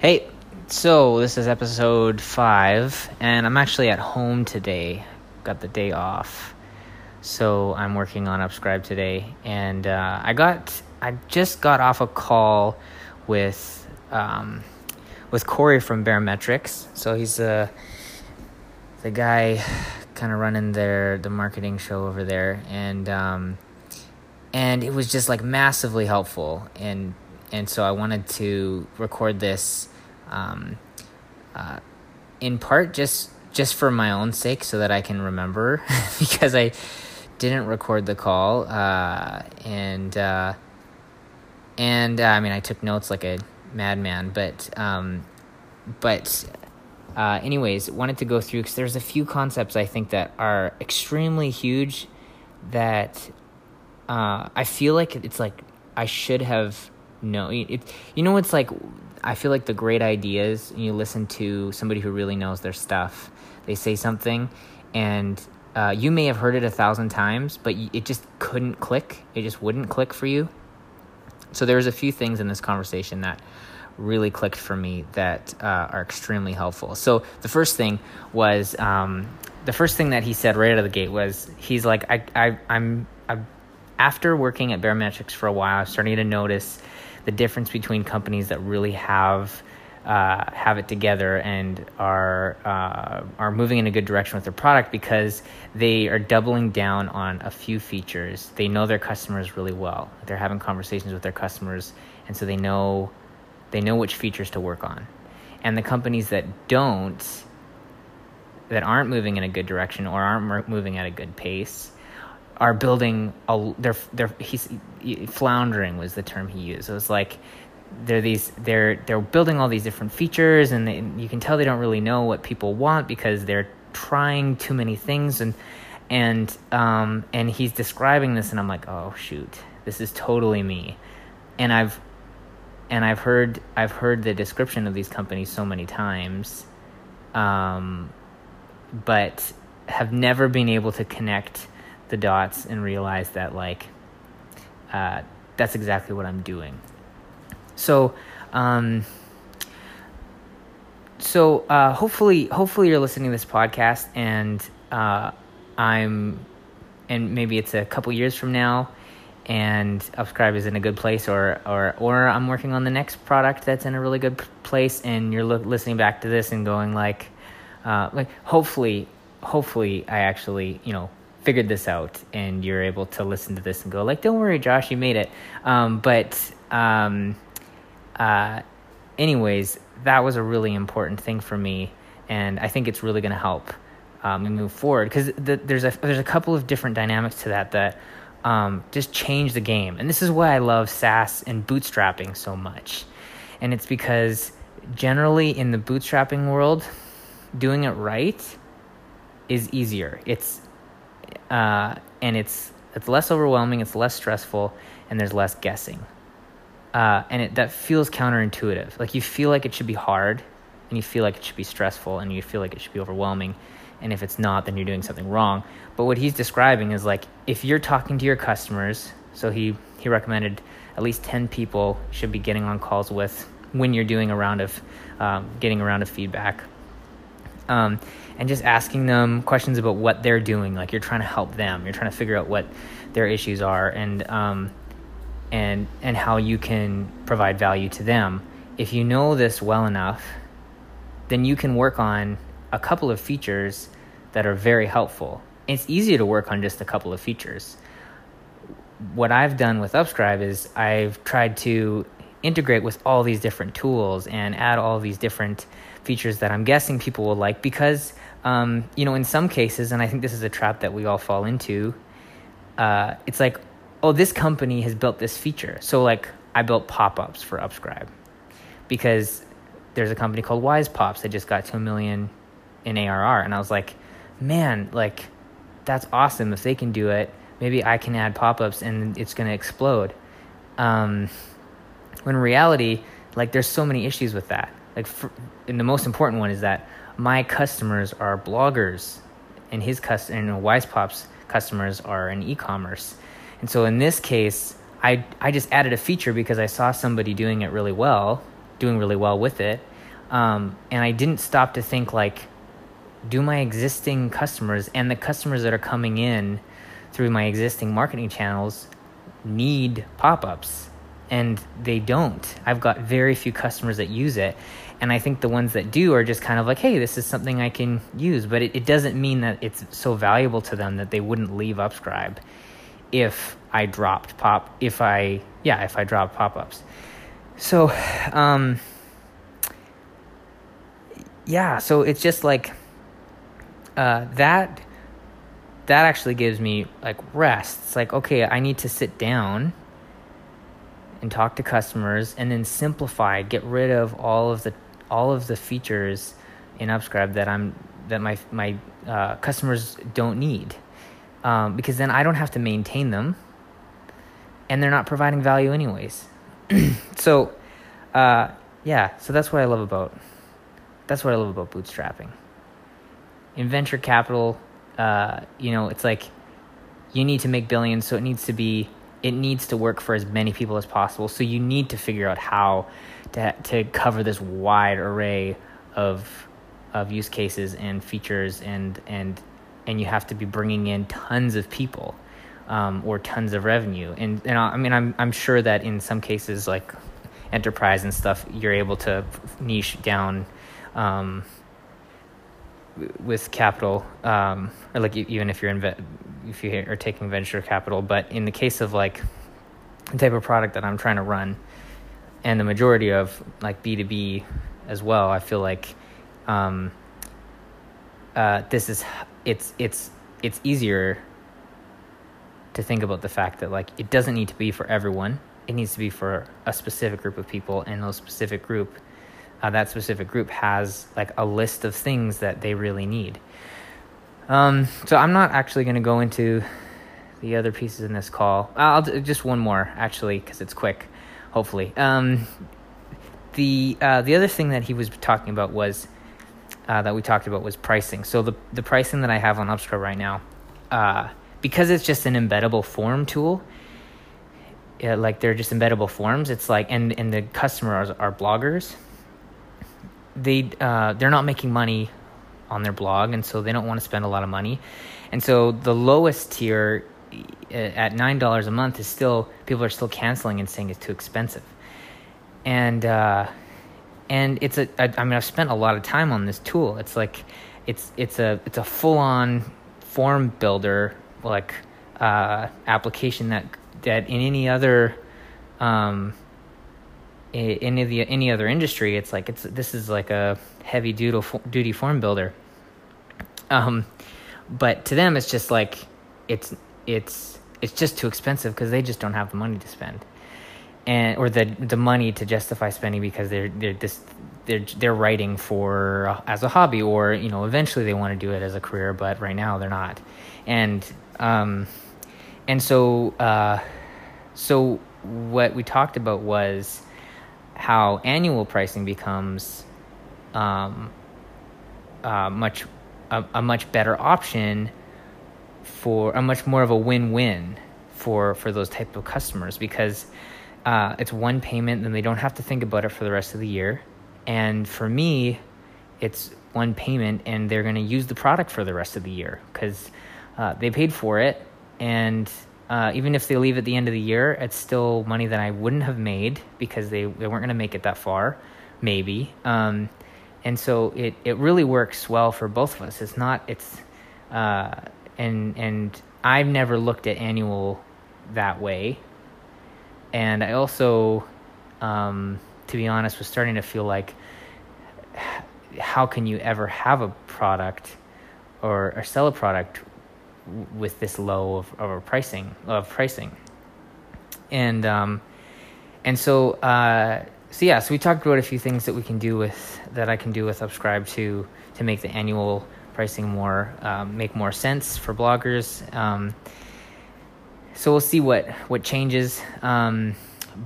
Hey, so this is episode five, and I'm actually at home today. Got the day off, so I'm working on Upscribe today. And uh, I got, I just got off a call with, um, with Corey from Baremetrics. So he's uh, the guy, kind of running their the marketing show over there, and um, and it was just like massively helpful and and so I wanted to record this, um, uh, in part just just for my own sake, so that I can remember, because I didn't record the call, uh, and uh, and uh, I mean I took notes like a madman, but um, but uh, anyways, wanted to go through because there's a few concepts I think that are extremely huge that uh, I feel like it's like I should have no, it, you know, it's like I feel like the great ideas. You listen to somebody who really knows their stuff. They say something, and uh, you may have heard it a thousand times, but it just couldn't click. It just wouldn't click for you. So there's a few things in this conversation that really clicked for me that uh, are extremely helpful. So the first thing was um, the first thing that he said right out of the gate was he's like I, I I'm, I'm after working at Baremetrics for a while, I'm starting to notice the difference between companies that really have uh, have it together and are uh, are moving in a good direction with their product because they are doubling down on a few features. They know their customers really well. They're having conversations with their customers, and so they know they know which features to work on. And the companies that don't, that aren't moving in a good direction or aren't moving at a good pace, are building a they're they're he's floundering was the term he used. It was like they're these they're they're building all these different features and they, you can tell they don't really know what people want because they're trying too many things and and um and he's describing this and I'm like, "Oh shoot. This is totally me." And I've and I've heard I've heard the description of these companies so many times um but have never been able to connect the dots and realize that like uh, that's exactly what I'm doing. So, um, so uh, hopefully, hopefully you're listening to this podcast, and uh, I'm, and maybe it's a couple years from now, and Upscribe is in a good place, or or or I'm working on the next product that's in a really good place, and you're lo- listening back to this and going like, uh, like hopefully, hopefully I actually you know figured this out and you're able to listen to this and go like don't worry josh you made it. Um, but um, uh, anyways that was a really important thing for me and i think it's really going to help um, me move forward. Because the, there's a there's a couple of different dynamics to that that um, just change the game. And this is why i love saas and bootstrapping so much. And it's because generally in the bootstrapping world doing it right is easier. It's uh, and it's it's less overwhelming, it's less stressful, and there's less guessing. Uh, and it, that feels counterintuitive. Like you feel like it should be hard, and you feel like it should be stressful, and you feel like it should be overwhelming. And if it's not, then you're doing something wrong. But what he's describing is like if you're talking to your customers, so he he recommended at least ten people should be getting on calls with when you're doing a round of um, getting a round of feedback. Um, and just asking them questions about what they're doing. Like you're trying to help them. You're trying to figure out what their issues are and um, and and how you can provide value to them. If you know this well enough, then you can work on a couple of features that are very helpful. It's easy to work on just a couple of features. What I've done with Upscribe is I've tried to integrate with all these different tools and add all these different features that I'm guessing people will like because um, you know, in some cases, and I think this is a trap that we all fall into, uh, it's like, oh, this company has built this feature. So, like, I built pop ups for Upscribe because there's a company called Wisepops that just got to a million in ARR. And I was like, man, like, that's awesome. If they can do it, maybe I can add pop ups and it's going to explode. Um, when in reality, like, there's so many issues with that. Like, for, and the most important one is that my customers are bloggers, and his cust and Wisepops' customers are in e-commerce. And so in this case, I I just added a feature because I saw somebody doing it really well, doing really well with it. Um, and I didn't stop to think like, do my existing customers and the customers that are coming in through my existing marketing channels need pop-ups and they don't i've got very few customers that use it and i think the ones that do are just kind of like hey this is something i can use. But it, it doesn't mean that it's so valuable to them that they wouldn't leave upscribe if i dropped pop if i yeah if i dropped pop-ups. So um yeah so it's just like uh that that actually gives me like rest. It's like okay i need to sit down and talk to customers and then simplify get rid of all of the all of the features in upscribe that i'm that my my uh, customers don't need. Um, because then i don't have to maintain them and they're not providing value anyways. So uh, yeah so that's what i love about that's what i love about bootstrapping. In venture capital uh, you know it's like you need to make billions so it needs to be it needs to work for as many people as possible. So you need to figure out how to to cover this wide array of of use cases and features and and and you have to be bringing in tons of people um, or tons of revenue. And and I mean I'm I'm sure that in some cases like enterprise and stuff you're able to niche down um, with capital um, or like even if you're in if you are taking venture capital. But in the case of like the type of product that I'm trying to run, and the majority of like B two B as well, I feel like um, uh, this is it's it's it's easier to think about the fact that like it doesn't need to be for everyone. It needs to be for a specific group of people, and those specific group, uh, that specific group has like a list of things that they really need. Um, so I'm not actually going to go into the other pieces in this call. I'll just one more actually because it's quick, hopefully. Um, the uh, the other thing that he was talking about was uh, that we talked about was pricing. So the the pricing that I have on Upscribe right now, uh, because it's just an embeddable form tool. Like they're just embeddable forms. It's like and and the customers are bloggers. They uh, they're not making money on their blog, and so they don't want to spend a lot of money. And so the lowest tier uh, at nine dollars a month is still people are still canceling and saying it's too expensive. And uh, and it's a I, I mean I've spent a lot of time on this tool. It's like it's it's a it's a full on form builder like uh, application that that in any other um, any the any other industry, it's like it's this is like a heavy duty duty form builder. Um, but to them, it's just like it's it's it's just too expensive because they just don't have the money to spend, and or the the money to justify spending because they're they're this they're they're writing for uh, as a hobby or you know eventually they want to do it as a career, but right now they're not, and um, and so uh, so what we talked about was how annual pricing becomes um, uh, much a, a, much better option for a much more of a win-win for for those type of customers because uh, it's one payment and they don't have to think about it for the rest of the year. And for me it's one payment and they're going to use the product for the rest of the year because uh, they paid for it and uh, even if they leave at the end of the year, it's still money that I wouldn't have made because they, they weren't going to make it that far, maybe. Um, and so it, it really works well for both of us. It's not, it's, uh, and, and I've never looked at annual that way. And I also, um, to be honest, was starting to feel like, how can you ever have a product or, or sell a product with this low of, of pricing of pricing, and um, and so uh, so yeah, so we talked about a few things that we can do with that I can do with Upscribe to to make the annual pricing more um, make more sense for bloggers. Um, so we'll see what what changes, um,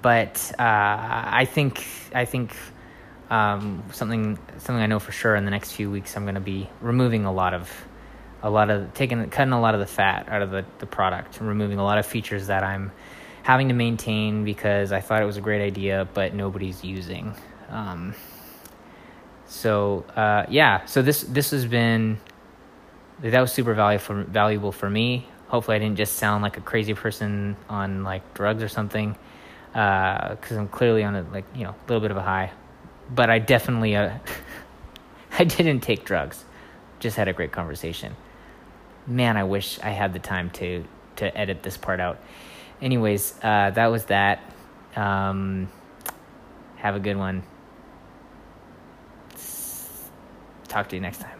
but uh, I think I think um, something something I know for sure in the next few weeks I'm going to be removing a lot of a lot of taking cutting a lot of the fat out of the, the product removing a lot of features that I'm having to maintain because I thought it was a great idea, but nobody's using. Um, so uh, yeah, so this this has been that was super valuable valuable for me. Hopefully, I didn't just sound like a crazy person on like drugs or something, because uh, I'm clearly on a like you know a little bit of a high. But I definitely uh, I didn't take drugs. Just had a great conversation. Man, I wish I had the time to to edit this part out. Anyways, uh, that was that. Um, have a good one. Talk to you next time.